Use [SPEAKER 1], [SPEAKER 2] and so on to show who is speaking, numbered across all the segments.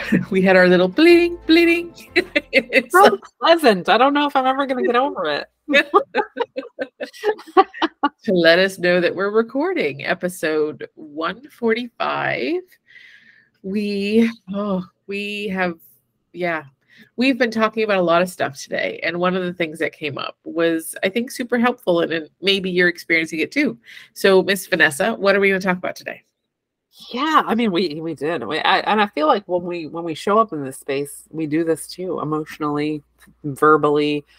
[SPEAKER 1] we had our little bleeding, bleeding.
[SPEAKER 2] it's so pleasant. I don't know if I'm ever going to get over it.
[SPEAKER 1] to let us know that we're recording episode 145. We, oh, we have, yeah, we've been talking about a lot of stuff today. And one of the things that came up was, I think, super helpful. And, and maybe you're experiencing it too. So, Miss Vanessa, what are we going to talk about today?
[SPEAKER 2] Yeah, I mean, we we did, we, I, and I feel like when we when we show up in this space, we do this too, emotionally, verbally.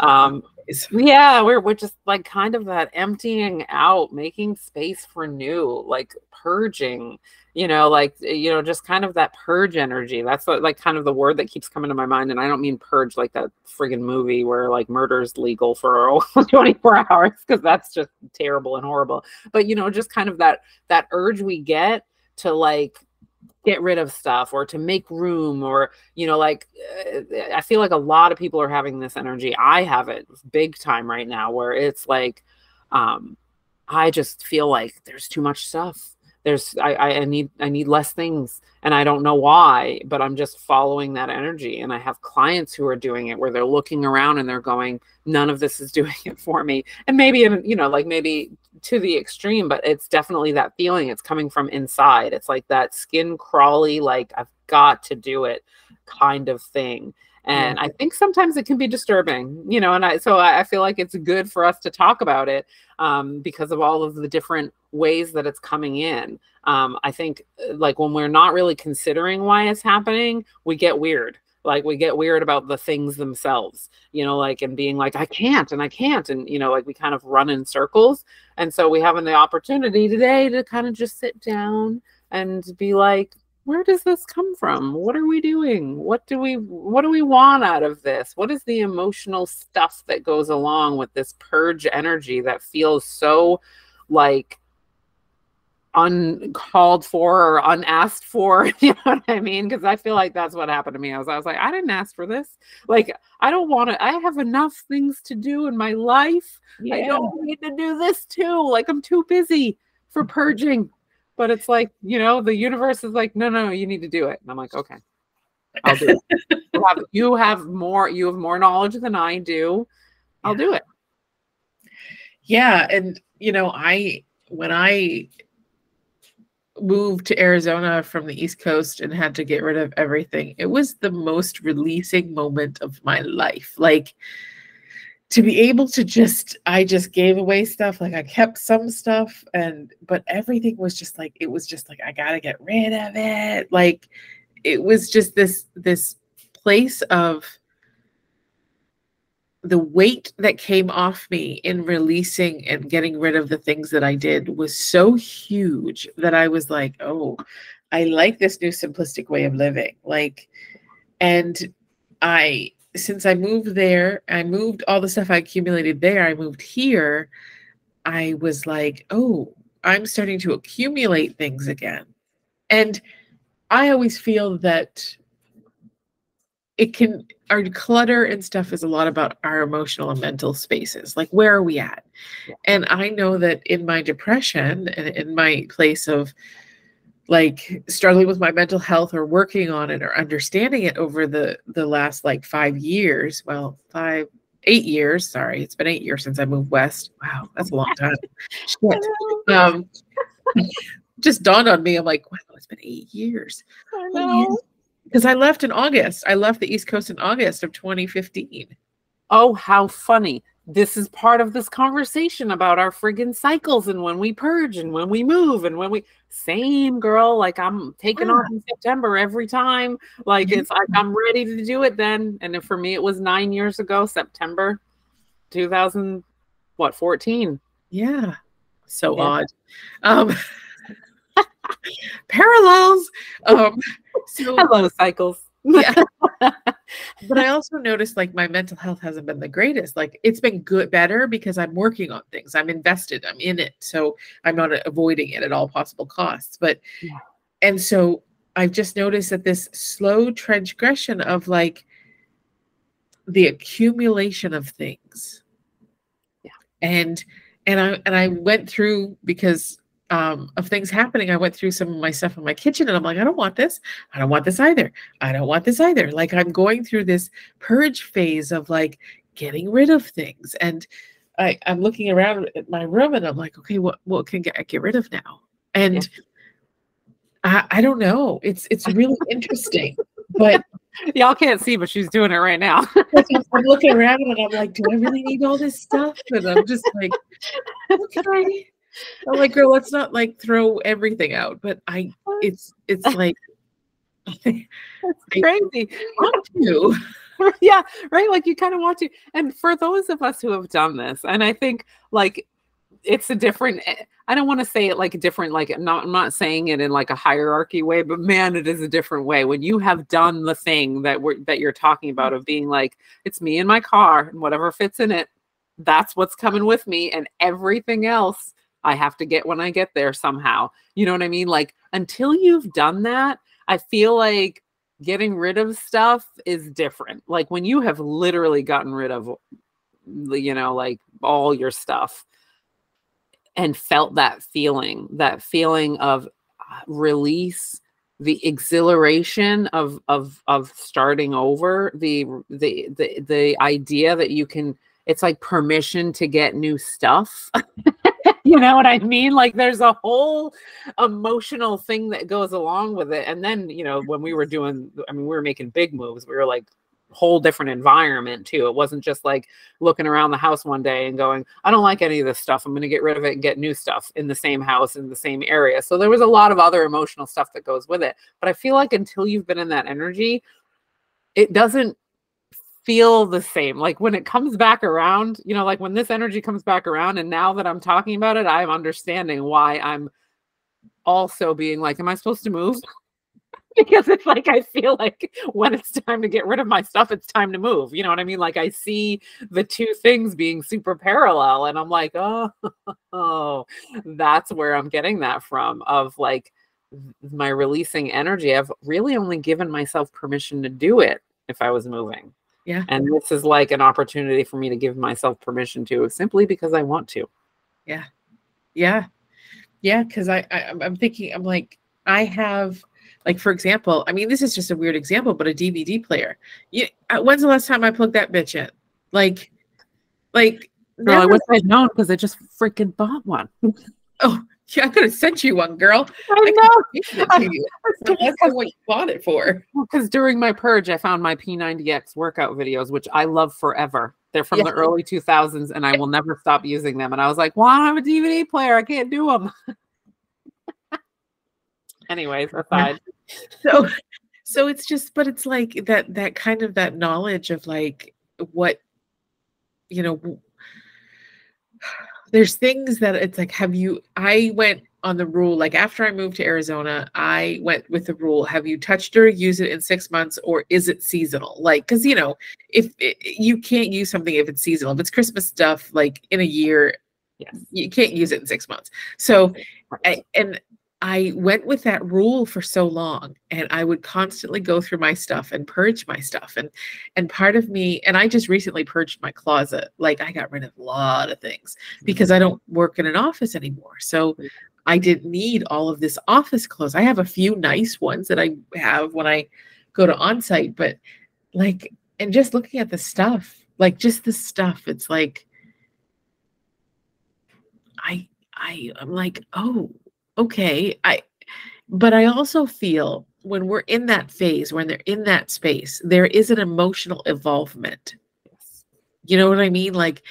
[SPEAKER 2] Um, yeah, we're we're just like kind of that emptying out, making space for new, like purging you know like eh, you know just kind of that purge energy. That's what, like kind of the word that keeps coming to my mind and i don't mean purge like that friggin movie where like murder is legal for 24 hours because that's just terrible and horrible. But you know just kind of that that urge we get to like get rid of stuff or to make room or you know like eh, i feel like a lot of people are having this energy. I have it big time right now where it's like um i just feel like there's too much stuff. There's I, I need i need less things and i don't know why but i'm just following that energy and i have clients who are doing it where they're looking around and they're going none of this is doing it for me. And maybe you know like maybe to the extreme but it's definitely that feeling it's coming from inside. It's like that skin crawly like i've got to do it kind of thing. And i think sometimes it can be disturbing you know and i so i feel like it's good for us to talk about it um, because of all of the different ways that it's coming in. Um, i think uh, like when we're not really considering why it's happening we get weird like we get weird about the things themselves you know like and being like i can't and i can't and you know like we kind of run in circles and so we having the opportunity today to kind of just sit down and be like where does this come from? What are we doing? What do we what do we want out of this? What is the emotional stuff that goes along with this purge energy that feels so like uncalled for or unasked for you know what i mean? Because i feel like that's what happened to me. I was i was like i didn't ask for this. Like i don't want to i have enough things to do in my life. Yeah. i don't need to do this too. Like i'm too busy for purging. But it's like you know the universe is like no no you need to do it. And i'm like okay i'll do it. You, have, you have more you have more knowledge than i do. I'll yeah. do it.
[SPEAKER 1] Yeah and you know i when i moved to arizona from the east coast and had to get rid of everything. It was the most releasing moment of my life. Like to be able to just i just gave away stuff like i kept some stuff and but everything was just like it was just like i gotta get rid of it. Like it was just this this place of the weight that came off me in releasing and getting rid of the things that i did was so huge that i was like oh i like this new simplistic way of living like and i since I moved there, I moved all the stuff I accumulated there, I moved here, I was like, oh, I'm starting to accumulate things again. And I always feel that it can, our clutter and stuff is a lot about our emotional and mental spaces. Like, where are we at? And I know that in my depression and in my place of, like struggling with my mental health or working on it or understanding it over the the last like five years well five eight years sorry it's been eight years since i moved west. Wow that's a long time. Um just dawned on me i'm like wow it's been eight years because I, left in august. I left the east coast in august of 2015
[SPEAKER 2] oh how funny. This is part of this conversation about our friggin' cycles and when we purge and when we move and when we same girl like i'm taking yeah. off in september every time. Like it's like i'm ready to do it then. And for me it was nine years ago september 2000 what 14
[SPEAKER 1] yeah. So yeah. odd. Um parallels. Um
[SPEAKER 2] so hello cycles
[SPEAKER 1] yeah. but I also noticed like my mental health hasn't been the greatest. Like it's been good, better because I'm working on things. I'm invested. I'm in it. So I'm not avoiding it at all possible costs. But, yeah. and so I've just noticed that this slow transgression of like the accumulation of things.
[SPEAKER 2] Yeah.
[SPEAKER 1] And, and I, and I went through because um, of things happening, I went through some of my stuff in my kitchen and I'm like, I don't want this. I don't want this either. I don't want this either. Like I'm going through this purge phase of like getting rid of things. And I, I'm looking around at my room and I'm like, okay, what what can get get rid of now? And yeah. I, I don't know. It's it's really interesting. But
[SPEAKER 2] y'all can't see, but she's doing it right now.
[SPEAKER 1] I'm looking around and I'm like, do I really need all this stuff? And I'm just like, okay. I'm like, girl, let's not like throw everything out. But I, it's it's like,
[SPEAKER 2] that's crazy. want to. yeah, right. Like you kind of want to. And for those of us who have done this, and I think like it's a different eh, i don't want to say it like a different like not i'm not saying it in like a hierarchy way but man it is a different way when you have done the thing that we're that you're talking about of being like it's me in my car and whatever fits in it that's what's coming with me and everything else I have to get when I get there somehow. You know what I mean? Like until you've done that, I feel like getting rid of stuff is different. Like when you have literally gotten rid of, you know, like all your stuff and felt that feeling, that feeling of uh, release the exhilaration of of of starting over the the the the idea that you can it's like permission to get new stuff you know what I mean? Like there's a whole emotional thing that goes along with it. And then, you know, when we were doing, I mean, we were making big moves, we were like, whole different environment too. It wasn't just like looking around the house one day and going, I don't like any of this stuff. I'm going to get rid of it and get new stuff in the same house in the same area. So there was a lot of other emotional stuff that goes with it. But I feel like until you've been in that energy, it doesn't feel the same. Like when it comes back around, you know, like when this energy comes back around, and now that I'm talking about it, I'm understanding why I'm also being like, Am I supposed to move? because it's like I feel like when it's time to get rid of my stuff, it's time to move. You know what I mean? Like I see the two things being super parallel, and I'm like, oh, oh that's where I'm getting that from of like my releasing energy. I've really only given myself permission to do it if I was moving.
[SPEAKER 1] Yeah.
[SPEAKER 2] And this is like an opportunity for me to give myself permission to simply because I want to.
[SPEAKER 1] Yeah. Yeah. Yeah. Cause I, I I'm thinking, I'm like, I have like for example, I mean, this is just a weird example, but a DVD player. You, uh, when's the last time I plugged that bitch in? Like, like.
[SPEAKER 2] no, I wish I'd known because I just freaking bought one.
[SPEAKER 1] oh, yeah, I could have sent you one, girl.
[SPEAKER 2] I,
[SPEAKER 1] know. I you. That's what you bought it for.
[SPEAKER 2] Because during my purge, I found my P90X workout videos, which I love forever. They're from the early 2000s, and I will never stop using them. And I was like, "Well, I don't have a DVD player. I can't do them." Anyways, aside.
[SPEAKER 1] So, so it's just, but it's like that that kind of that knowledge of like what, you know there's things that it's like have you i went on the rule like after i moved to arizona i went with the rule have you touched or used it in six months or is it seasonal? Like because you know if it, you can't use something if it's seasonal. If it's christmas stuff like in a year yes. you can't use it in six months. So I, and I went with that rule for so long and I would constantly go through my stuff and purge my stuff and and part of me and I just recently purged my closet like I got rid of a lot of things because mm-hmm. I don't work in an office anymore so mm-hmm. I didn't need all of this office clothes. I have a few nice ones that I have when I go to on site but like and just looking at the stuff like just the stuff it's like I I I'm like oh okay i but i also feel when we're in that phase when they're in that space there is an emotional involvement. You know what i mean? Like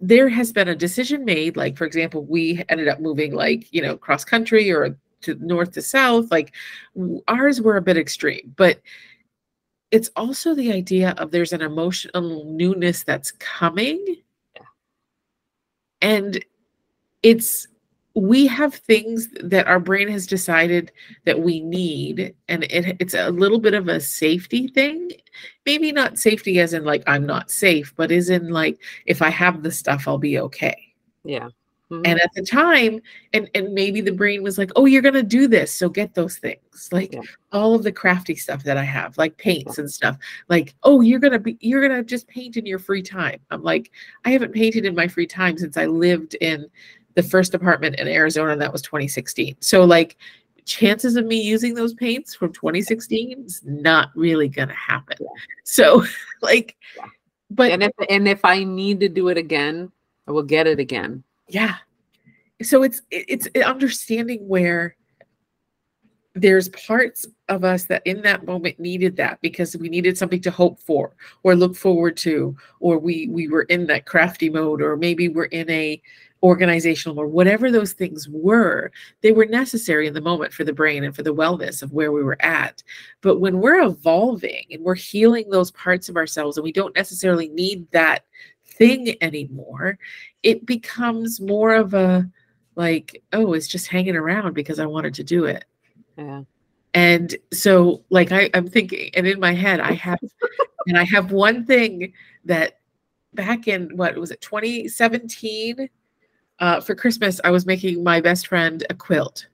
[SPEAKER 1] there has been a decision made like for example we ended up moving like you know cross country or to north to south like ours were a bit extreme but it's also the idea of there's an emotional newness that's coming. Yeah. and it's we have things that our brain has decided that we need and it, it's a little bit of a safety thing maybe not safety as in like i'm not safe but is in like if i have the stuff i'll be okay
[SPEAKER 2] yeah
[SPEAKER 1] mm-hmm. and at the time and and maybe the brain was like oh you're going to do this so get those things like yeah. all of the crafty stuff that i have like paints yeah. and stuff like oh you're going to be you're going to just paint in your free time i'm like i haven't painted in my free time since i lived in the first apartment in Arizona, that was 2016. So, like, chances of me using those paints from 2016 is not really going to happen. Yeah. So, like, yeah. but
[SPEAKER 2] and if and if I need to do it again, I will get it again.
[SPEAKER 1] Yeah. So it's it's understanding where there's parts of us that in that moment needed that because we needed something to hope for or look forward to or we we were in that crafty mode or maybe we're in a organizational or whatever those things were, they were necessary in the moment for the brain and for the wellness of where we were at. But when we're evolving and we're healing those parts of ourselves and we don't necessarily need that thing anymore, it becomes more of a like, oh, it's just hanging around because I wanted to do it.
[SPEAKER 2] Yeah.
[SPEAKER 1] And so like I, I'm thinking, and in my head, I have and I have one thing that back in what was it 2017 uh, for Christmas, I was making my best friend a quilt.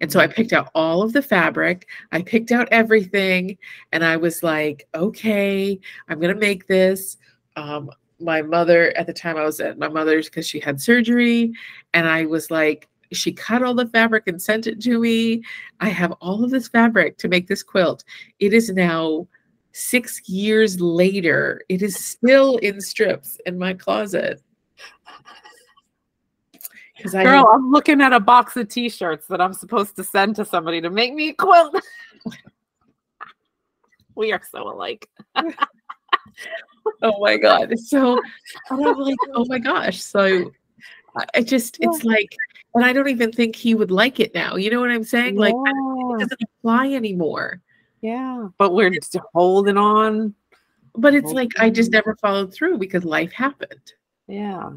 [SPEAKER 1] And so I picked out all of the fabric, I picked out everything, and I was like, okay, I'm going to make this. Um, my mother, at the time I was at my mother's because she had surgery, and I was like, she cut all the fabric and sent it to me. I have all of this fabric to make this quilt. It is now six years later, it is still in strips in my closet.
[SPEAKER 2] Because I girl, I'm looking at a box of T-shirts that I'm supposed to send to somebody to make me a quilt. we are so alike.
[SPEAKER 1] oh my god! So I'm like, oh my gosh! So I just, it's like, and I don't even think he would like it now. You know what I'm saying? Yeah. Like, it doesn't apply anymore.
[SPEAKER 2] Yeah, but we're just holding on.
[SPEAKER 1] But it's holding like I just never followed through because life happened.
[SPEAKER 2] Yeah.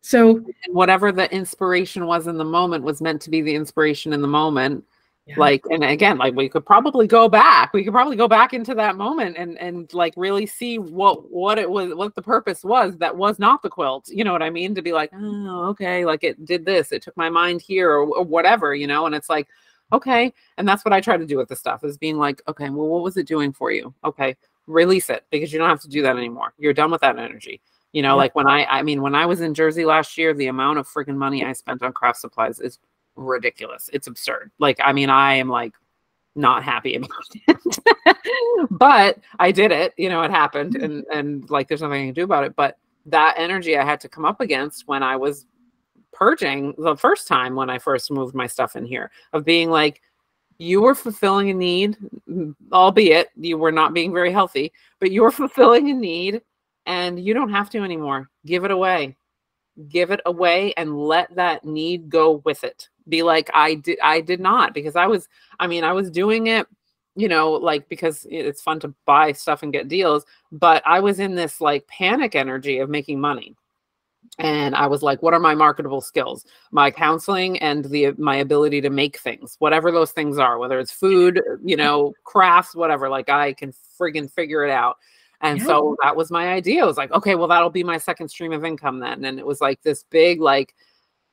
[SPEAKER 1] So
[SPEAKER 2] whatever the inspiration was in the moment was meant to be the inspiration in the moment. Yeah. Like, and again, like we could probably go back. We could probably go back into that moment and and like really see what what it was, what the purpose was that was not the quilt. You know what I mean? To be like, oh, okay, like it did this. It took my mind here or, or whatever. You know, and it's like, okay, and that's what I try to do with the stuff is being like, okay, well, what was it doing for you? Okay, release it because you don't have to do that anymore. You're done with that energy you know, yeah. like when I, I mean, when I was in Jersey last year, the amount of freaking money I spent on craft supplies is ridiculous. It's absurd. Like, I mean, I am like not happy about it, but I did it. You know, it happened, mm-hmm. and and like, there's nothing I can do about it. But that energy I had to come up against when I was purging the first time when I first moved my stuff in here of being like, you were fulfilling a need, albeit you were not being very healthy, but you were fulfilling a need and you don't have to anymore. Give it away. Give it away and let that need go with it. Be like I did I did not because I was I mean I was doing it you know, like because it's fun to buy stuff and get deals, but I was in this like panic energy of making money. And I was like, what are my marketable skills? My counseling and the my ability to make things, whatever those things are, whether it's food, you know, crafts, whatever, like I can friggin' figure it out. And yeah. so that was my idea. I was like, okay, well, that'll be my second stream of income then. And it was like this big, like,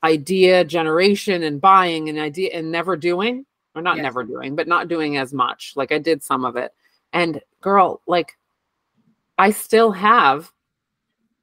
[SPEAKER 2] idea generation and buying and idea and never doing, or not yes. never doing, but not doing as much. Like, I did some of it. And girl, like, I still have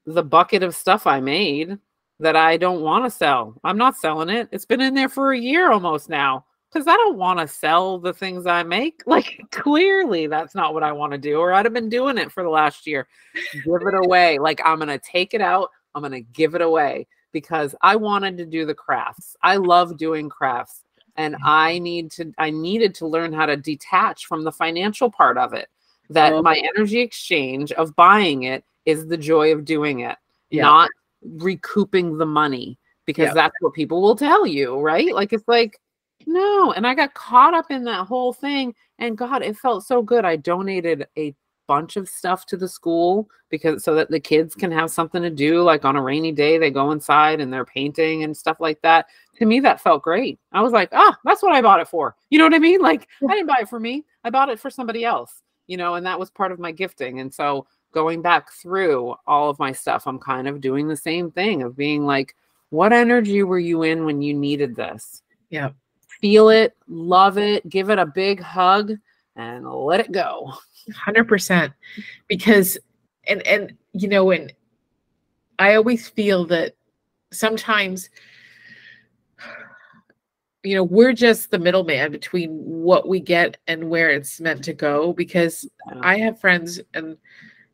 [SPEAKER 2] the bucket of stuff I made that I don't want to sell. I'm not selling it. It's been in there for a year almost now because I don't want to sell the things I make. Like, clearly, that's not what I want to do, or I'd have been doing it for the last year. Give it away. Like, I'm going to take it out, I'm going to give it away because I wanted to do the crafts. I love doing crafts. And mm-hmm. I need to, I needed to learn how to detach from the financial part of it. That oh. my energy exchange of buying it is the joy of doing it, yeah. not recouping the money because yeah. that's what people will tell you, right? Like, it's like, no, and I got caught up in that whole thing. And God, it felt so good. I donated a bunch of stuff to the school because so that the kids can have something to do like on a rainy day they go inside and they're painting and stuff like that. To me that felt great. I was like ah that's what i bought it for. You know what i mean? Like i didn't buy it for me i bought it for somebody else you know and that was part of my gifting and so going back through all of my stuff i'm kind of doing the same thing of being like what energy were you in when you needed this?
[SPEAKER 1] Yeah
[SPEAKER 2] feel it love it give it a big hug and let it go.
[SPEAKER 1] 100% because and and you know when i always feel that sometimes you know we're just the middleman between what we get and where it's meant to go because i have friends and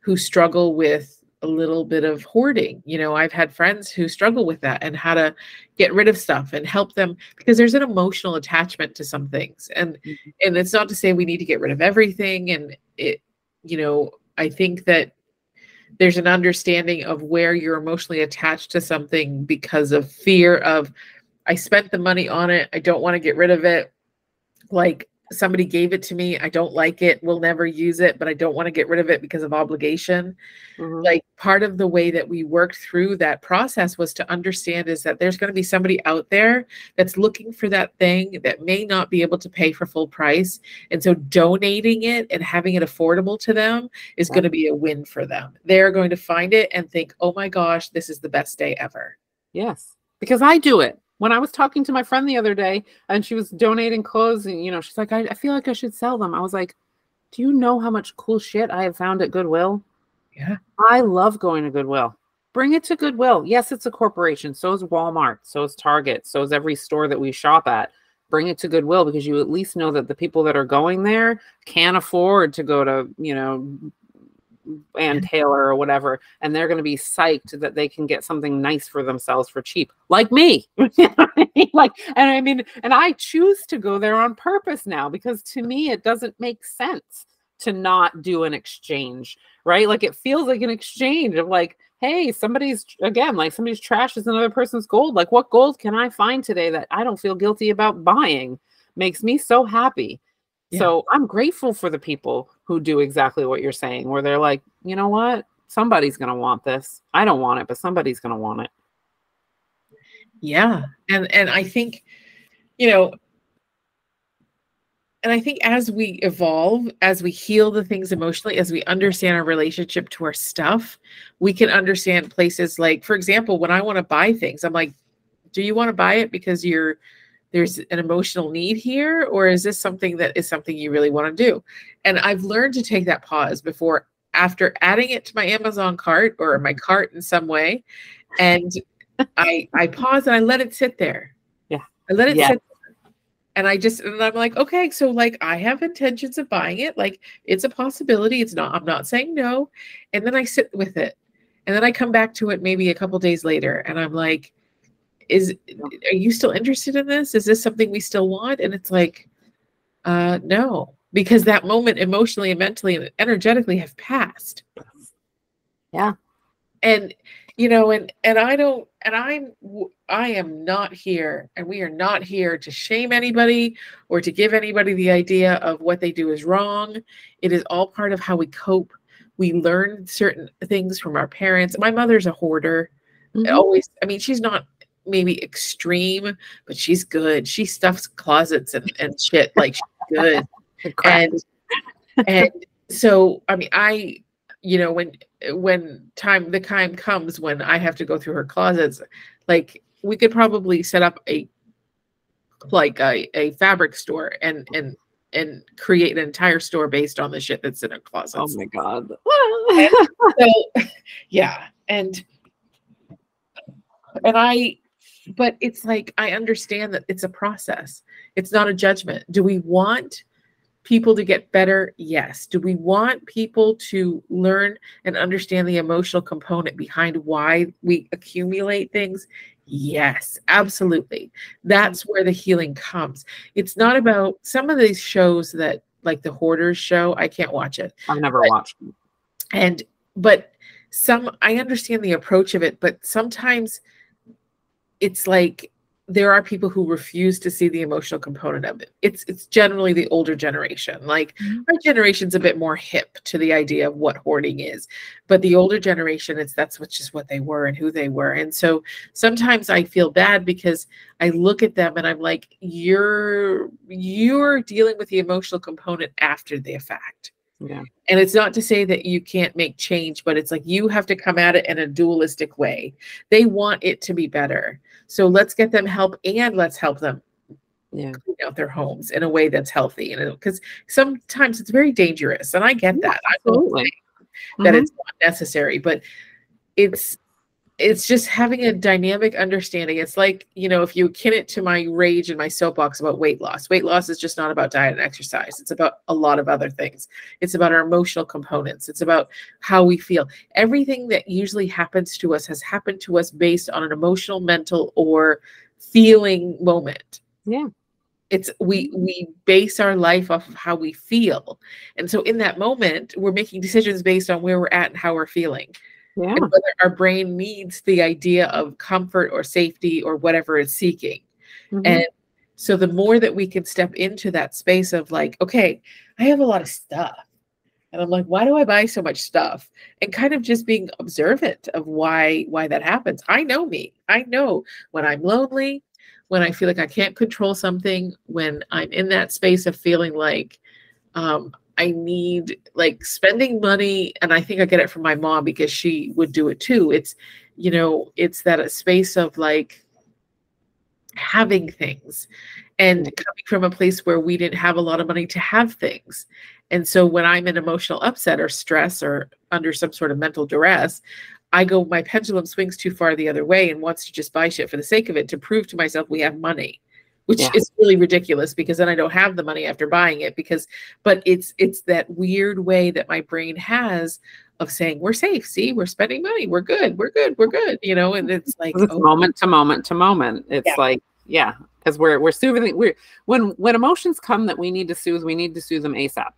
[SPEAKER 1] who struggle with a little bit of hoarding. You know, I've had friends who struggle with that and how to get rid of stuff and help them because there's an emotional attachment to some things. And mm-hmm. and it's not to say we need to get rid of everything and it you know, I think that there's an understanding of where you're emotionally attached to something because of fear of I spent the money on it, I don't want to get rid of it. Like somebody gave it to me i don't like it we'll never use it but i don't want to get rid of it because of obligation. Mm-hmm. like part of the way that we worked through that process was to understand is that there's going to be somebody out there that's looking for that thing that may not be able to pay for full price and so donating it and having it affordable to them is going to be a win for them. They're going to find it and think oh my gosh this is the best day ever.
[SPEAKER 2] Yes because i do it when I was talking to my friend the other day and she was donating clothes, and you know, she's like, I, I feel like I should sell them. I was like, Do you know how much cool shit I have found at Goodwill?
[SPEAKER 1] Yeah.
[SPEAKER 2] I love going to Goodwill. Bring it to Goodwill. Yes, it's a corporation. So is Walmart. So is Target. So is every store that we shop at. Bring it to Goodwill because you at least know that the people that are going there can afford to go to, you know, Ann Taylor or whatever, and they're going to be psyched that they can get something nice for themselves for cheap, like me. like, and I mean, and I choose to go there on purpose now because to me it doesn't make sense to not do an exchange, right? Like it feels like an exchange of like, hey, somebody's again, like somebody's trash is another person's gold. Like, what gold can I find today that I don't feel guilty about buying? Makes me so happy. Yeah. So I'm grateful for the people who do exactly what you're saying, where they're like, you know what? Somebody's going to want this. I don't want it, but somebody's going to want it.
[SPEAKER 1] Yeah. And and I think you know and I think as we evolve, as we heal the things emotionally, as we understand our relationship to our stuff, we can understand places like for example, when I want to buy things, I'm like, do you want to buy it because you're there's an emotional need here or is this something that is something you really want to do? And i've learned to take that pause before after adding it to my amazon cart or my mm-hmm. cart in some way and i i pause and i let it sit there.
[SPEAKER 2] Yeah.
[SPEAKER 1] I let it yeah. sit there. and i just and i'm like okay so like i have intentions of buying it like it's a possibility it's not i'm not saying no. And then i sit with it. And then i come back to it maybe a couple days later and i'm like is are you still interested in this? Is this something we still want? And it's like uh no because that moment emotionally and mentally and energetically have passed.
[SPEAKER 2] Yeah.
[SPEAKER 1] And you know and and i don't and i'm i am not here and we are not here to shame anybody or to give anybody the idea of what they do is wrong. It is all part of how we cope. We learn certain things from our parents. My mother's a hoarder mm-hmm. always i mean she's not maybe extreme, but she's good. She stuffs closets and, and shit like she's good. and and so I mean I you know when when time the time comes when I have to go through her closets, like we could probably set up a like a, a fabric store and and and create an entire store based on the shit that's in her closet.
[SPEAKER 2] Oh my god.
[SPEAKER 1] so yeah, and and I but it's like I understand that it's a process. It's not a judgment. Do we want people to get better? Yes. Do we want people to learn and understand the emotional component behind why we accumulate things? Yes, absolutely. That's where the healing comes. It's not about some of these shows that like the hoarders show, I can't watch it.
[SPEAKER 2] I've never but, watched.
[SPEAKER 1] And but some I understand the approach of it, but sometimes it's like there are people who refuse to see the emotional component of it. It's it's generally the older generation. Like mm-hmm. our generation's a bit more hip to the idea of what hoarding is, but the older generation, it's that's what just what they were and who they were. And so sometimes I feel bad because I look at them and I'm like, you're you're dealing with the emotional component after the fact.
[SPEAKER 2] Yeah.
[SPEAKER 1] And it's not to say that you can't make change, but it's like you have to come at it in a dualistic way. They want it to be better. So let's get them help and let's help them
[SPEAKER 2] yeah.
[SPEAKER 1] clean out their homes in a way that's healthy. And because sometimes it's very dangerous. And I get that.
[SPEAKER 2] Absolutely.
[SPEAKER 1] I that mm-hmm. it's not necessary, but it's it's just having a dynamic understanding. It's like, you know, if you akin it to my rage and my soapbox about weight loss, weight loss is just not about diet and exercise. It's about a lot of other things. It's about our emotional components. It's about how we feel. Everything that usually happens to us has happened to us based on an emotional, mental, or feeling moment.
[SPEAKER 2] Yeah.
[SPEAKER 1] It's we we base our life off of how we feel. And so in that moment, we're making decisions based on where we're at and how we're feeling
[SPEAKER 2] yeah.
[SPEAKER 1] and whether our brain needs the idea of comfort or safety or whatever it's seeking. Mm-hmm. And so the more that we can step into that space of like, okay, I have a lot of stuff. And I'm like, why do I buy so much stuff? And kind of just being observant of why why that happens. I know me. I know when I'm lonely, when I feel like I can't control something, when I'm in that space of feeling like um, I need like spending money, and I think I get it from my mom because she would do it too. It's, you know, it's that a space of like having things and coming from a place where we didn't have a lot of money to have things. And so when I'm in emotional upset or stress or under some sort of mental duress, I go, my pendulum swings too far the other way and wants to just buy shit for the sake of it to prove to myself we have money which yeah. is really ridiculous because then I don't have the money after buying it because but it's it's that weird way that my brain has of saying we're safe see we're spending money we're good we're good we're good you know and it's like
[SPEAKER 2] it's oh. moment to moment to moment it's yeah. like yeah because we're we're soothing we're when when emotions come that we need to soothe we need to soothe them asap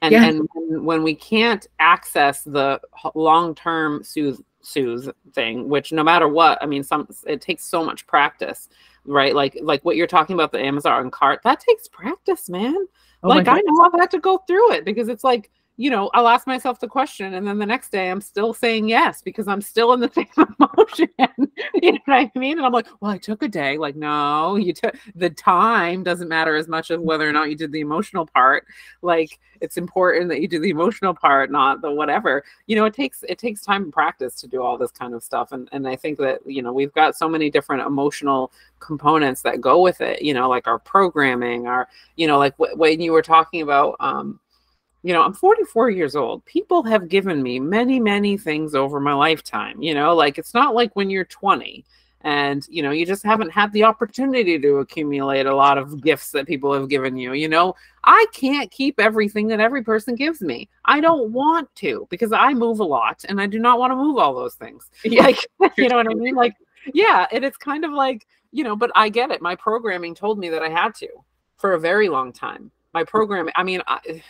[SPEAKER 2] and yeah. and when we can't access the long-term soothe soothe thing which no matter what i mean some it takes so much practice right? Like like what you're talking about the Amazon cart, that takes practice, man. Oh like I know I've had to go through it because it's like you know, I'll ask myself the question, and then the next day I'm still saying yes because I'm still in the same emotion. you know what I mean? And I'm like, well, I took a day. Like, no, you took the time doesn't matter as much of whether or not you did the emotional part. Like, it's important that you do the emotional part, not the whatever. You know, it takes it takes time and practice to do all this kind of stuff. And and I think that you know we've got so many different emotional components that go with it. You know, like our programming, our you know, like w- when you were talking about. um you know, I'm 44 years old. People have given me many, many things over my lifetime. You know, like it's not like when you're 20 and, you know, you just haven't had the opportunity to accumulate a lot of gifts that people have given you. You know, I can't keep everything that every person gives me. I don't want to because I move a lot and I do not want to move all those things. Like, you know what I mean? Like, yeah. And it's kind of like, you know, but I get it. My programming told me that I had to for a very long time. My mm. program, I mean, I,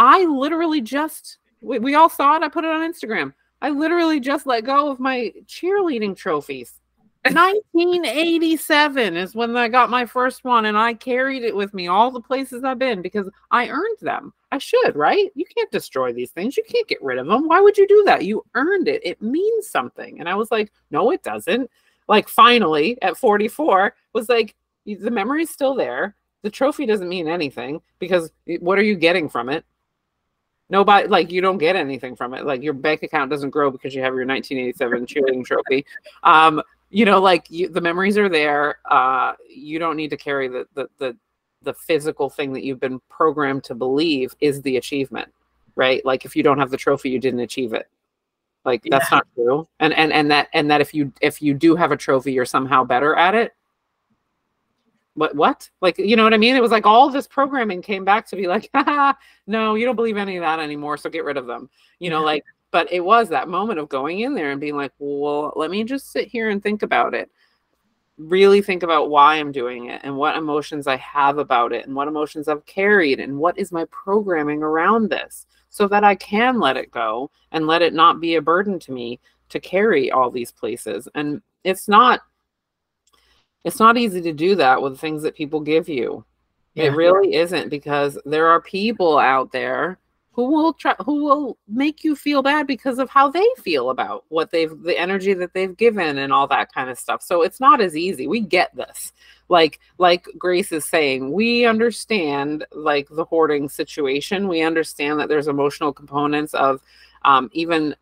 [SPEAKER 2] I literally just we, we all saw it. I put it on Instagram. I literally just let go of my cheerleading trophies. 1987 is when I got my first one, and I carried it with me all the places I've been because I earned them. I should, right? You can't destroy these things. You can't get rid of them. Why would you do that? You earned it. It means something. And I was like, no, it doesn't. Like, finally, at 44, was like, the memory's still there. The trophy doesn't mean anything because what are you getting from it? Nobody like you don't get anything from it. Like your bank account doesn't grow because you have your 1987 cheerleading trophy. Um, you know, like you, the memories are there. Uh, you don't need to carry the, the the the physical thing that you've been programmed to believe is the achievement, right? Like if you don't have the trophy, you didn't achieve it. Like that's yeah. not true. And and and that and that if you if you do have a trophy, you're somehow better at it what what? Like you know what i mean? It was like all this programming came back to be like no you don't believe any of that anymore so get rid of them. You know like but it was that moment of going in there and being like well let me just sit here and think about it. Really think about why i'm doing it and what emotions i have about it and what emotions i've carried and what is my programming around this so that i can let it go and let it not be a burden to me to carry all these places. And it's not it's not easy to do that with things that people give you. Yeah. It really isn't because there are people out there who will try who will make you feel bad because of how they feel about what they've the energy that they've given and all that kind of stuff. So it's not as easy. We get this. Like like Grace is saying, we understand like the hoarding situation. We understand that there's emotional components of um, even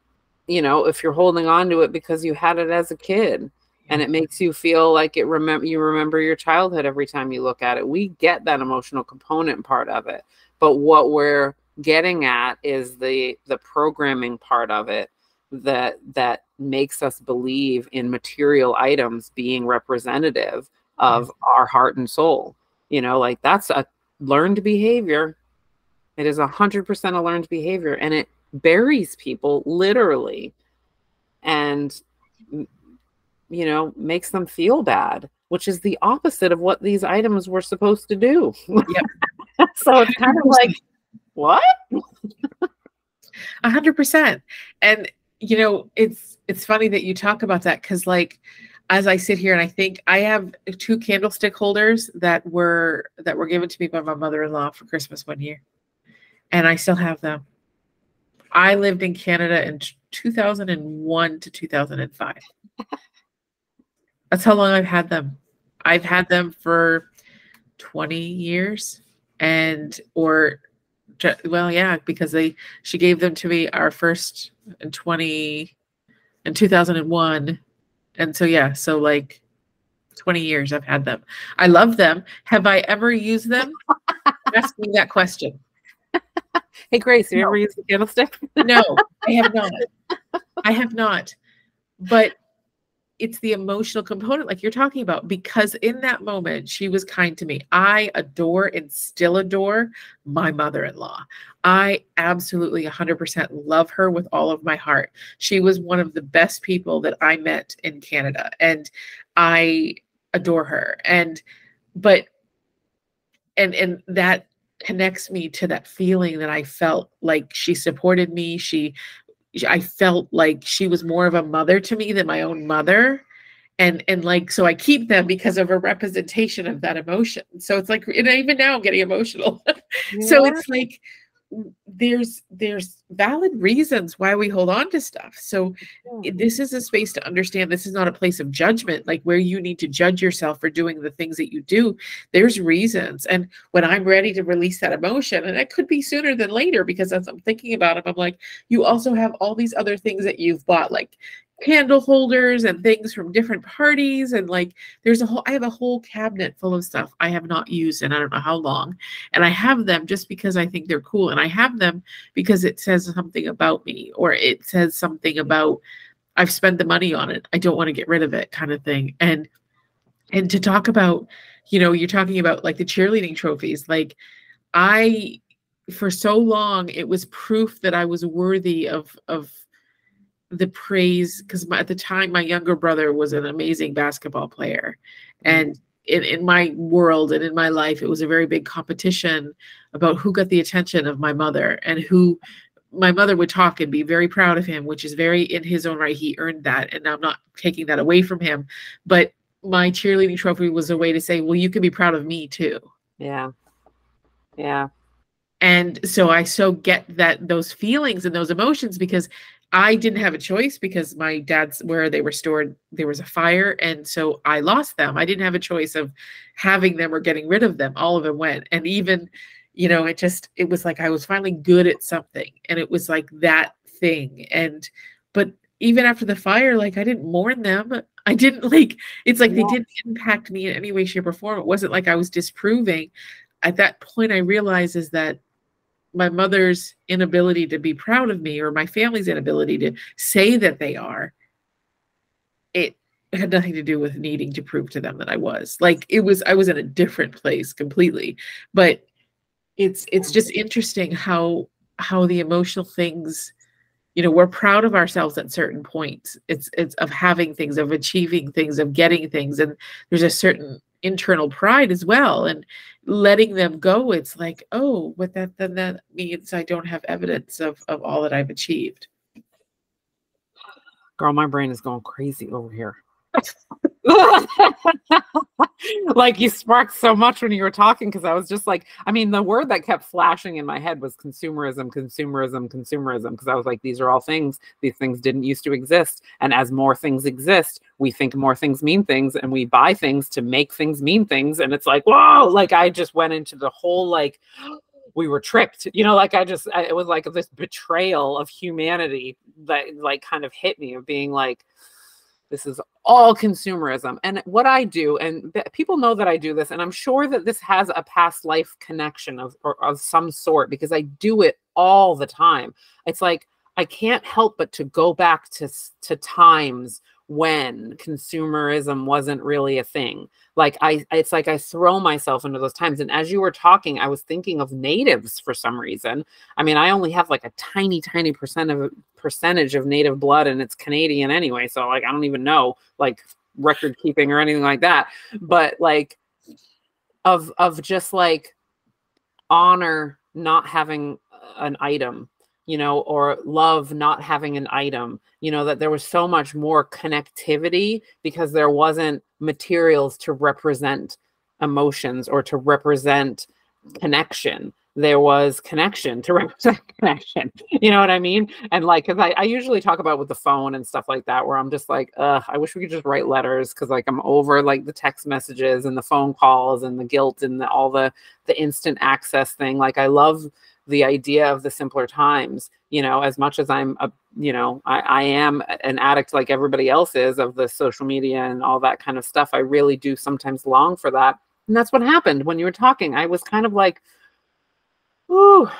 [SPEAKER 2] you know if you're holding on to it because you had it as a kid and it makes you feel like it remember you remember your childhood every time you look at it. We get that emotional component part of it but what we're getting at is the the programming part of it that that makes us believe in material items being representative of our heart and soul. You know like that's a learned behavior. It is a hundred percent a learned behavior and it buries people literally. And you know makes them feel bad which is the opposite of what these items were supposed to do yep. so it's kind of like what
[SPEAKER 1] a hundred percent and you know it's it's funny that you talk about that because like as i sit here and i think i have two candlestick holders that were that were given to me by my mother-in-law for christmas one year and i still have them I lived in Canada in 2001 to 2005. That's how long I've had them. I've had them for 20 years and or well yeah because they she gave them to me our first in 20 in 2001 and so yeah so like 20 years I've had them. I love them. Have I ever used them? Ask me that question.
[SPEAKER 2] Hey, Grace, have you ever used a candlestick?
[SPEAKER 1] no, I have not. I have not. But it's the emotional component, like you're talking about, because in that moment, she was kind to me. I adore and still adore my mother in law. I absolutely 100% love her with all of my heart. She was one of the best people that I met in Canada, and I adore her. And, but, and, and that connects me to that feeling that I felt like she supported me. She, I felt like she was more of a mother to me than my own mother. And, and like, so I keep them because of a representation of that emotion. So it's like, and even now I'm getting emotional. Yeah. so it's like, there's there's valid reasons why we hold on to stuff. So this is a space to understand this is not a place of judgment like where you need to judge yourself for doing the things that you do. There's reasons. And when i'm ready to release that emotion and it could be sooner than later because as i'm thinking about it i'm like you also have all these other things that you've bought like candle holders and things from different parties and like there's a whole i have a whole cabinet full of stuff i have not used and i don't know how long and i have them just because i think they're cool and i have them because it says something about me or it says something about i've spent the money on it i don't want to get rid of it kind of thing and and to talk about you know you're talking about like the cheerleading trophies like i for so long it was proof that i was worthy of of the praise because at the time my younger brother was an amazing basketball player. And in, in my world and in my life it was a very big competition about who got the attention of my mother and who my mother would talk and be very proud of him which is very in his own right. He earned that and i'm not taking that away from him. But my cheerleading trophy was a way to say well you can be proud of me too.
[SPEAKER 2] Yeah. Yeah.
[SPEAKER 1] And so i so get that those feelings and those emotions because I didn't have a choice because my dad's where they were stored, there was a fire. And so I lost them. I didn't have a choice of having them or getting rid of them. All of them went. And even, you know, it just, it was like I was finally good at something. And it was like that thing. And, but even after the fire, like I didn't mourn them. I didn't like, it's like yeah. they didn't impact me in any way, shape, or form. It wasn't like I was disproving. At that point, I realized is that my mother's inability to be proud of me or my family's inability to say that they are it had nothing to do with needing to prove to them that I was. Like it was I was in a different place completely. But it's it's just interesting how how the emotional things you know we're proud of ourselves at certain points. It's it's of having things of achieving things of getting things. And there's a certain internal pride as well and letting them go it's like oh but that then that means i don't have evidence of of all that i've achieved.
[SPEAKER 2] Girl my brain is going crazy over here like you sparked so much when you were talking because I was just like, I mean, the word that kept flashing in my head was consumerism, consumerism, consumerism. Because I was like, these are all things. These things didn't used to exist. And as more things exist, we think more things mean things and we buy things to make things mean things. And it's like, whoa, like I just went into the whole like, we were tricked you know like i just I, it was like this betrayal of humanity that like kind of hit me of being like this is all consumerism. And what I do, and people know that I do this, and I'm sure that this has a past life connection of, or, of some sort because I do it all the time. It's like I can't help but to go back to, to times when consumerism wasn't really a thing like i it's like i throw myself into those times and as you were talking i was thinking of natives for some reason i mean i only have like a tiny tiny percent of percentage of native blood and it's canadian anyway so like i don't even know like record keeping or anything like that but like of of just like honor not having an item you know, or love not having an item, you know, that there was so much more connectivity because there wasn't materials to represent emotions or to represent connection. There was connection to represent connection. You know what I mean? And like, cause I, I usually talk about with the phone and stuff like that, where I'm just like, uh, I wish we could just write letters because like I'm over like the text messages and the phone calls and the guilt and the, all the the instant access thing. Like I love the idea of the simpler times you know as much as i'm a you know I, I am an addict like everybody else is of the social media and all that kind of stuff i really do sometimes long for that and that's what happened when you were talking i was kind of like ooh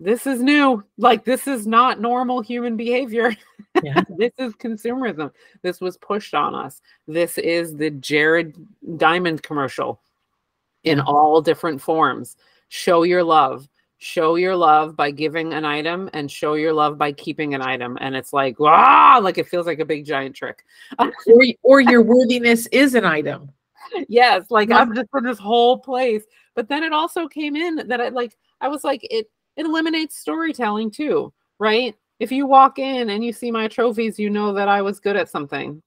[SPEAKER 2] this is new. Like this is not normal human behavior. Yeah. this is consumerism. This was pushed on us. This is the jared diamond commercial in all different forms. Show your love. Show your love by giving an item and show your love by keeping an item. And it's like wow like it feels like a big giant trick.
[SPEAKER 1] Or, or your worthiness is an item.
[SPEAKER 2] Yes like i'm just in this whole place. But then it also came in that i like i was like it it eliminates storytelling too right? If you walk in and you see my trophies you know that i was good at something.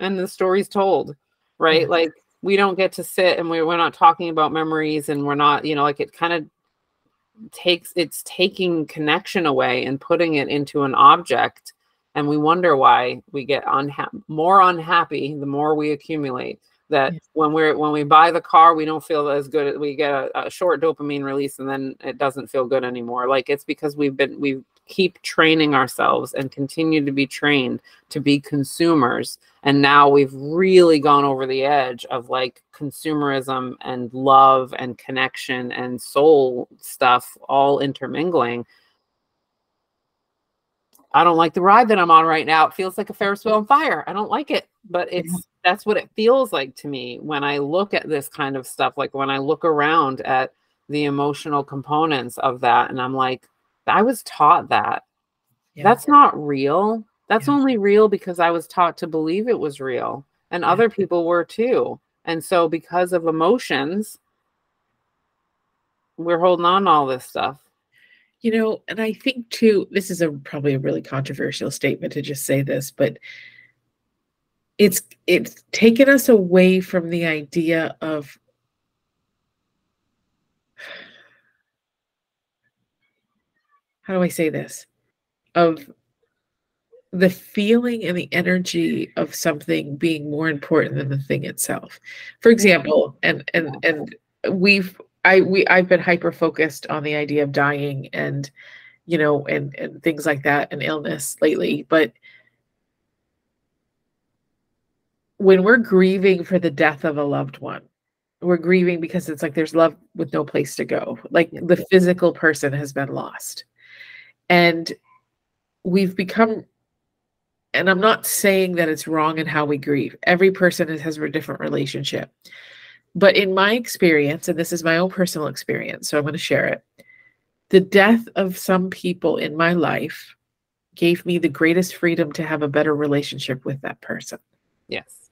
[SPEAKER 2] And the story's told right? Mm-hmm. like we don't get to sit and we, we're not talking about memories and we're not you know like it kind of takes it's taking connection away and putting it into an object. And we wonder why we get unhappy more unhappy the more we accumulate that yes. when we're when we buy the car we don't feel as good we get a, a, short dopamine release and then it doesn't feel good anymore. Like it's because we've been we keep training ourselves and continue to be trained to be consumers. And now we've really gone over the edge of like consumerism and love and connection and soul stuff all intermingling I don't like the ride that I'm on right now. It feels like a Ferris wheel on fire. I don't like it, but it's that's what it feels like to me when I look at this kind of stuff. Like when I look around at the emotional components of that, and I'm like, I was taught that. Yeah. That's not real. That's yeah. only real because I was taught to believe it was real, and yeah. other people were too. And so, because of emotions, we're holding on to all this stuff.
[SPEAKER 1] You know, and I think too, this is a probably a really controversial statement to just say this, but it's it's taken us away from the idea of how do I say this? Of the feeling and the energy of something being more important than the thing itself. For mm-hmm. example, and and and we've I we I've been hyper focused on the idea of dying and you know and and things like that and illness lately, but when we're grieving for the death of a loved one, we're grieving because it's like there's love with no place to go. Like the physical person has been lost. And we've become and I'm not saying that it's wrong in how we grieve. Every person has a different relationship. But in my experience, and this is my own personal experience, so I'm going to share it. The death of some people in my life gave me the greatest freedom to have a better relationship with that person.
[SPEAKER 2] Yes.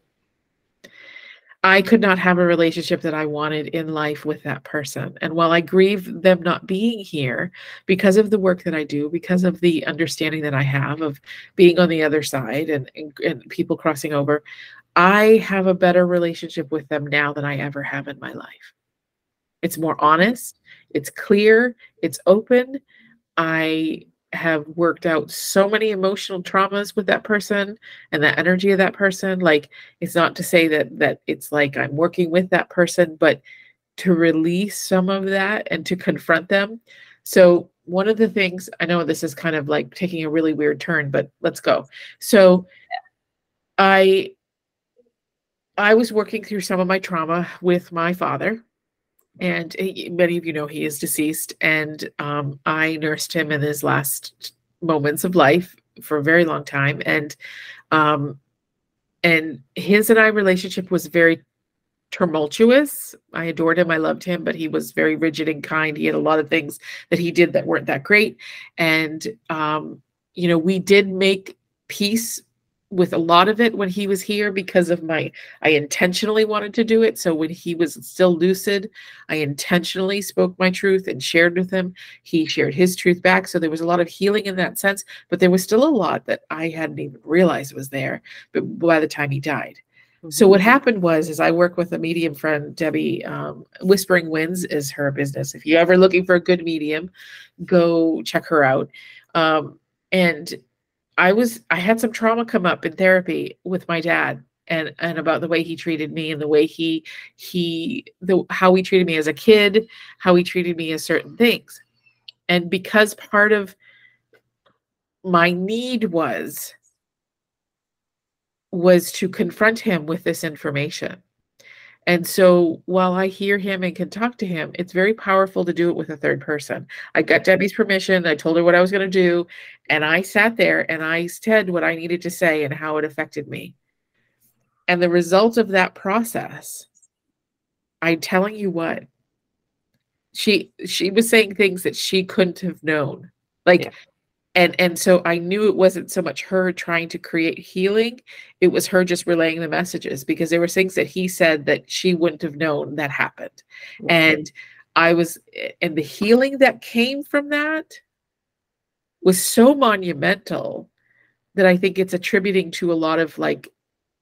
[SPEAKER 1] I could not have a relationship that I wanted in life with that person. And while I grieve them not being here because of the work that I do, because of the understanding that I have of being on the other side and, and, and people crossing over, I have a better relationship with them now than I ever have in my life. It's more honest, it's clear, it's open. I have worked out so many emotional traumas with that person and the energy of that person like it's not to say that that it's like i'm working with that person but to release some of that and to confront them so one of the things i know this is kind of like taking a really weird turn but let's go so i i was working through some of my trauma with my father and he, many of you know he is deceased and um, i nursed him in his last moments of life for a very long time and um, and his and i relationship was very tumultuous. I adored him i loved him but he was very rigid and kind. He had a lot of things that he did that weren't that great and um, you know we did make peace with a lot of it when he was here because of my I intentionally wanted to do it. So when he was still lucid, I intentionally spoke my truth and shared with him. He shared his truth back. So there was a lot of healing in that sense, but there was still a lot that I hadn't even realized was there but by the time he died. So what mm-hmm. happened was, is I work with a medium friend, Debbie. Um, Whispering Winds is her business. If you're ever looking for a good medium, go check her out. Um, and I was I had some trauma come up in therapy with my dad and and about the way he treated me and the way he he the how he treated me as a kid, how he treated me as certain things. And because part of my need was was to confront him with this information and so while I hear him and can talk to him, it's very powerful to do it with a third person. I got Debbie's permission. I told her what I was going to do. And I sat there and I said what I needed to say and how it affected me. And the result of that process, I'm telling you what, she she was saying things that she couldn't have known. Like yeah and and so i knew it wasn't so much her trying to create healing it was her just relaying the messages because there were things that he said that she wouldn't have known that happened. And i was and the healing that came from that was so monumental that i think it's attributing to a lot of like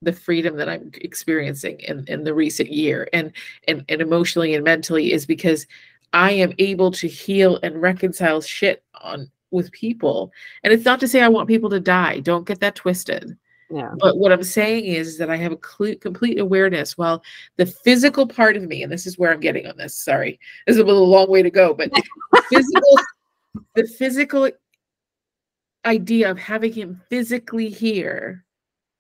[SPEAKER 1] the freedom that i'm experiencing in in the recent year and and, and emotionally and mentally is because i am able to heal and reconcile shit on with people. And it's not to say I want people to die. Don't get that twisted. Yeah. But what I'm saying is that I have a cl- complete awareness. Well, the physical part of me, and this is where I'm getting on this. Sorry, this is a little long way to go, but physical, the physical idea of having him physically here.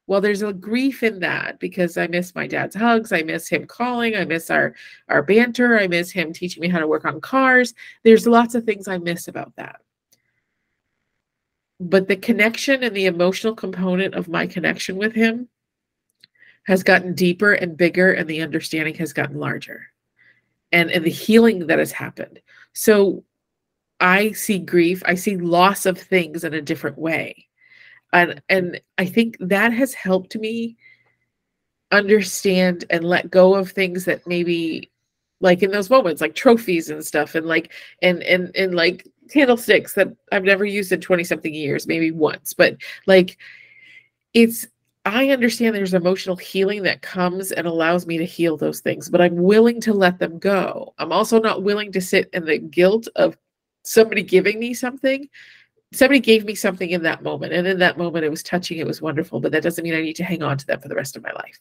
[SPEAKER 1] Well, there's a grief in that because I miss my dad's hugs. I miss him calling. I miss our our banter. I miss him teaching me how to work on cars. There's lots of things I miss about that but the connection and the emotional component of my connection with him has gotten deeper and bigger and the understanding has gotten larger and and the healing that has happened. So i see grief i see loss of things in a different way and and i think that has helped me understand and let go of things that maybe like in those moments like trophies and stuff and like and and and like candlesticks that I've never used in 20 something years, maybe once, but like it's I understand there's emotional healing that comes and allows me to heal those things, but I'm willing to let them go. I'm also not willing to sit in the guilt of somebody giving me something. Somebody gave me something in that moment, and in that moment, it was touching, it was wonderful, but that doesn't mean I need to hang on to them for the rest of my life.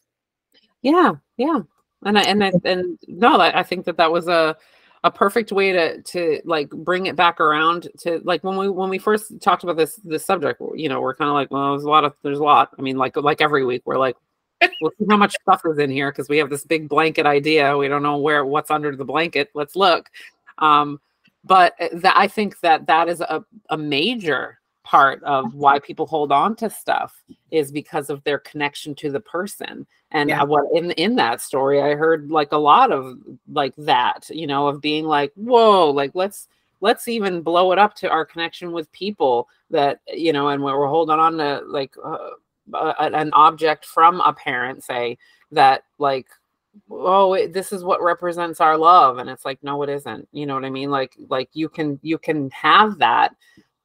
[SPEAKER 2] Yeah, yeah, and I and I and no, I think that that was a a perfect way to to like bring it back around to like when we when we first talked about this this subject you know we're kind of like well there's a lot of there's a lot. I mean like like every week we're like we'll see how much stuff is in here because we have this big blanket idea. We don't know where what's under the blanket. Let's look. Um but eh, that i think that that is a, a major part of why people hold on to stuff is because of their connection to the person. And yeah. what in in that story i heard like a lot of like that you know of being like whoa like let's let's even blow it up to our connection with people that you know and where we're holding on to like uh, an object from a parent say that like oh it, this is what represents our love. And it's like no it isn't. You know what i mean? Like like you can you can have that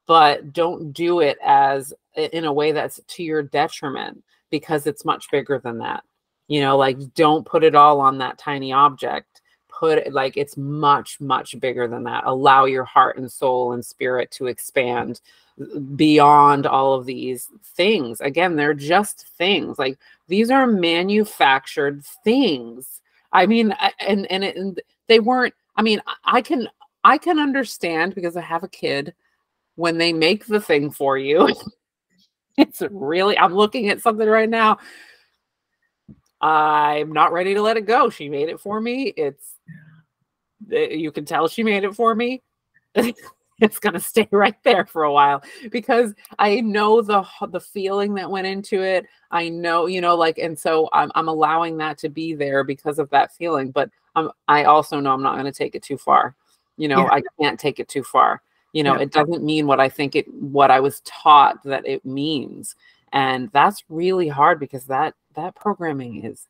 [SPEAKER 2] but don't do it as in a way that's to your detriment because it's much bigger than that. You know like don't put it all on that tiny object. Put it like it's much much bigger than that. Allow your heart and soul and spirit to expand uh, beyond all of these things. Again they're just things. Like these are manufactured things. I mean and and, it, and they weren't i mean i can i can understand because i have a kid when they make the thing for you it's really i'm looking at something right now i'm not ready to let it go she made it for me it's eh, you can tell she made it for me it's going to stay right there for a while because I know the the feeling that went into it. I know, you know, like, and so I'm I'm allowing that to be there because of that feeling. But I'm I also know I'm not going to take it too far. You know, yeah. I can't take it too far. You know, yeah. it doesn't mean what I think it what I was taught that it means, and that's really hard because that that programming is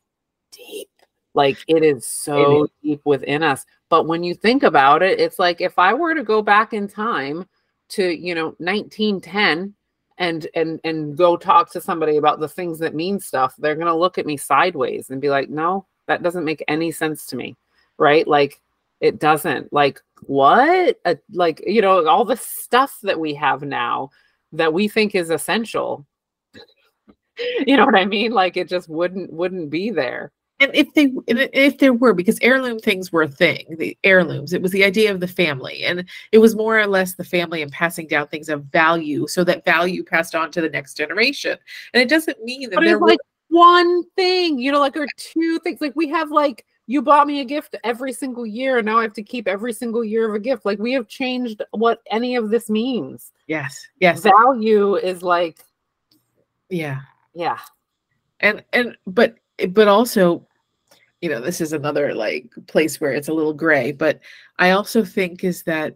[SPEAKER 2] deep like it is so it is. deep within us. But when you think about it, it's like if I were to go back in time to, you know, 1910 and and and go talk to somebody about the things that mean stuff, they're going to look at me sideways and be like, "No, that doesn't make any sense to me." Right? Like it doesn't. Like what? Uh, like, you know, all the stuff that we have now that we think is essential. You know what i mean? Like it just wouldn't wouldn't be there.
[SPEAKER 1] And if they if there were because heirloom things were a thing the heirlooms it was the idea of the family and it was more or less the family and passing down things of value so that value passed on to the next generation. And it doesn't mean that but
[SPEAKER 2] there like one thing you know like or two things. Like we have like you bought me a gift every single year and now i have to keep every single year of a gift. Like we have changed what any of this means.
[SPEAKER 1] Yes yes.
[SPEAKER 2] Value is like
[SPEAKER 1] yeah.
[SPEAKER 2] Yeah.
[SPEAKER 1] And and but but also you know this is another like place where it's a little gray but i also think is that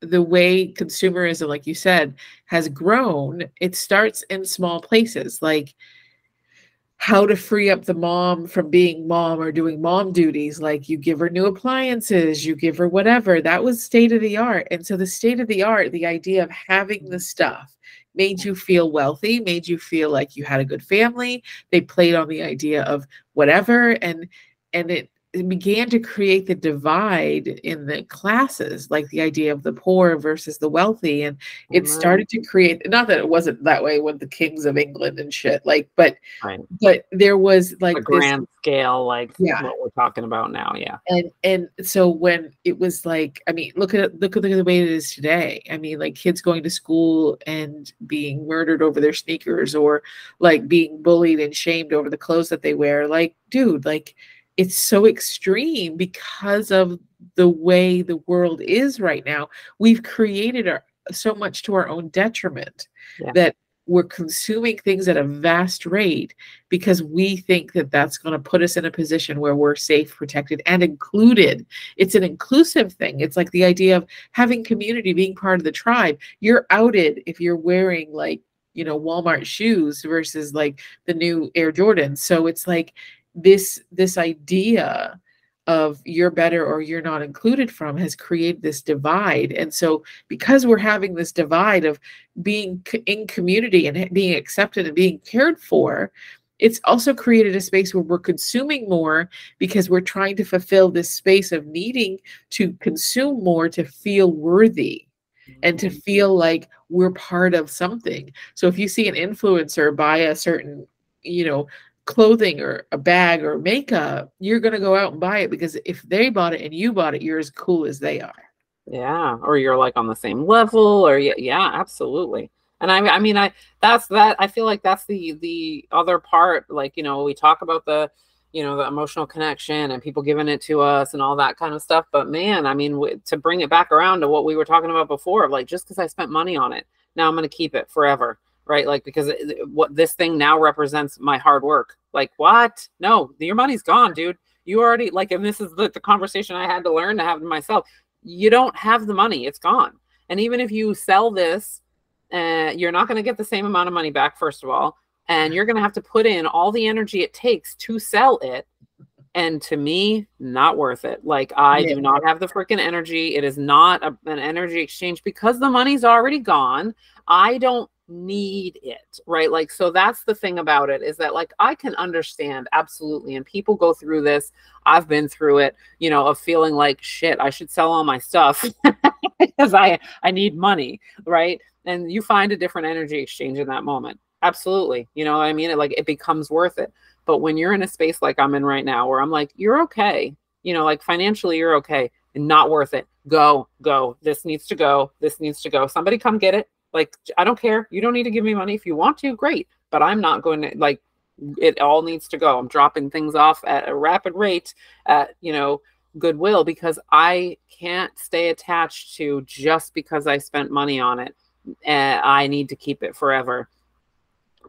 [SPEAKER 1] the way consumerism like you said has grown it starts in small places. Like how to free up the mom from being mom or doing mom duties like you give her new appliances you give her whatever that was state of the art and so the state of the art the idea of having the stuff made you feel wealthy, made you feel like you had a good family. They played on the idea of whatever and and it it began to create the divide in the classes, like the idea of the poor versus the wealthy. And it mm-hmm. started to create not that it wasn't that way with the kings of England and shit, like, but right. but there was like
[SPEAKER 2] a grand this, scale, like yeah. what we're talking about now. Yeah.
[SPEAKER 1] And and so when it was like, I mean, look at look at the way it is today. I mean, like kids going to school and being murdered over their sneakers or like being bullied and shamed over the clothes that they wear. Like, dude, like it's so extreme because of the way the world is right now. We've created our, so much to our own detriment yeah. that we're consuming things at a vast rate because we think that that's going to put us in a position where we're safe, protected, and included. It's an inclusive thing. It's like the idea of having community, being part of the tribe. You're outed if you're wearing like, you know, Walmart shoes versus like the new Air Jordans. So it's like this this idea of you're better or you're not included from has created this divide and so because we're having this divide of being in community and being accepted and being cared for it's also created a space where we're consuming more because we're trying to fulfill this space of needing to consume more to feel worthy and to mm-hmm. feel like we're part of something so if you see an influencer buy a certain you know clothing or a bag or makeup, you're going to go out and buy it because if they bought it and you bought it, you're as cool as they are.
[SPEAKER 2] Yeah, or you're like on the same level or yeah, yeah, absolutely. And I I mean I that's that I feel like that's the the other part like, you know, we talk about the you know the emotional connection and people giving it to us and all that kind of stuff but man i mean w- to bring it back around to what we were talking about before like just because i spent money on it now i'm going to keep it forever right? Like because it, what this thing now represents my hard work. Like what? No, your money's gone, dude. You already like, and this is the, the conversation I had to learn to have myself. You don't have the money; it's gone. And even if you sell this, uh, you're not going to get the same amount of money back. First of all, and you're going to have to put in all the energy it takes to sell it. And to me, not worth it. Like I yeah. do not have the freaking energy. It is not a, an energy exchange because the money's already gone. I don't need it, right? Like, so that's the thing about it is that, like, I can understand absolutely. And people go through this. I've been through it, you know, of feeling like shit, I should sell all my stuff because I, I need money, right? And you find a different energy exchange in that moment. Absolutely. You know I mean? It like it becomes worth it. But when you're in a space like I'm in right now, where I'm like, you're okay, you know, like financially, you're okay, and not worth it. Go, go. This needs to go. This needs to go. Somebody come get it. Like, I don't care. You don't need to give me money. If you want to, great. But I'm not going to, like, it all needs to go. I'm dropping things off at a rapid rate at, you know, goodwill because I can't stay attached to just because I spent money on it. And I need to keep it forever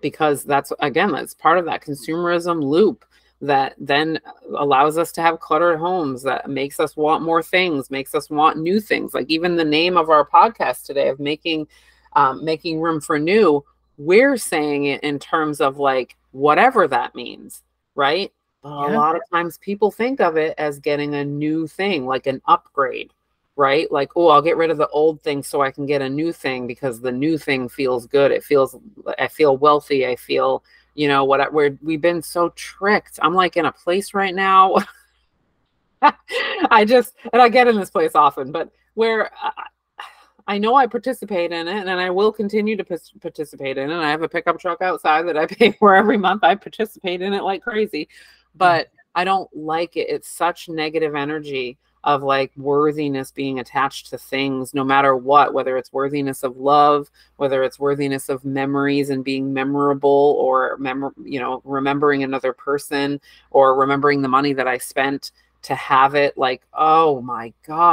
[SPEAKER 2] because that's, again, that's part of that consumerism loop that then allows us to have cluttered homes that makes us want more things makes us want new things like even the name of our podcast today of making um, making room for new, we're saying it in terms of like whatever that means, right? Yeah. a lot of times people think of it as getting a new thing, like an upgrade, right? Like, oh, I'll get rid of the old thing so I can get a new thing because the new thing feels good. It feels, I feel wealthy. I feel, you know, what we're, we've been so tricked. I'm like in a place right now. I just, and I get in this place often, but where I know I participate in it and I will continue to participate in it. I have a pickup truck outside that I pay for every month. I participate in it like crazy, but I don't like it. It's such negative energy of like worthiness being attached to things no matter what whether it's worthiness of love whether it's worthiness of memories and being memorable or mem- you know remembering another person or remembering the money that I spent to have it like oh my god